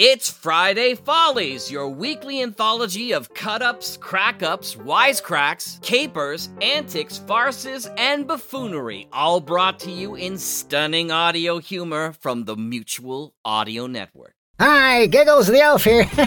It's Friday Follies, your weekly anthology of cut ups, crack ups, wisecracks, capers, antics, farces, and buffoonery, all brought to you in stunning audio humor from the Mutual Audio Network. Hi, Giggles the Elf here.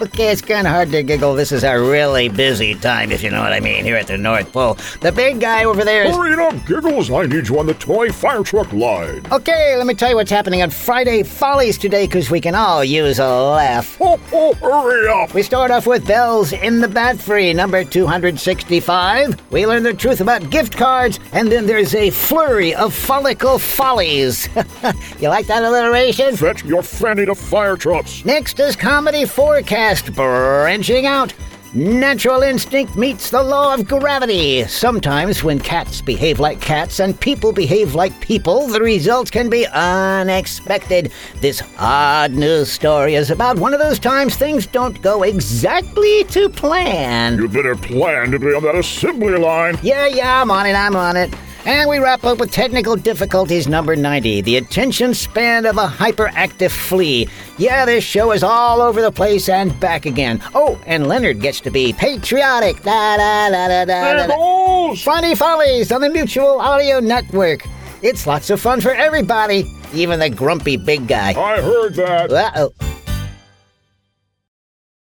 okay, it's kind of hard to giggle. This is a really busy time, if you know what I mean, here at the North Pole. The big guy over there is. Hurry up, Giggles. I need you on the toy fire truck line. Okay, let me tell you what's happening on Friday Follies today, because we can all use a laugh. Oh, oh, hurry up. We start off with Bells in the Batfry, number 265. We learn the truth about gift cards, and then there's a flurry of follicle follies. you like that alliteration? Fetch your fanny to fire trucks. Next is Comedy4Cast, branching out. Natural instinct meets the law of gravity. Sometimes, when cats behave like cats and people behave like people, the results can be unexpected. This odd news story is about one of those times things don't go exactly to plan. You better plan to be on that assembly line. Yeah, yeah, I'm on it, I'm on it. And we wrap up with technical difficulties number 90 the attention span of a hyperactive flea. Yeah, this show is all over the place and back again. Oh, and Leonard gets to be patriotic. Da da da da da. da. Funny Follies on the Mutual Audio Network. It's lots of fun for everybody, even the grumpy big guy. I heard that. Uh oh.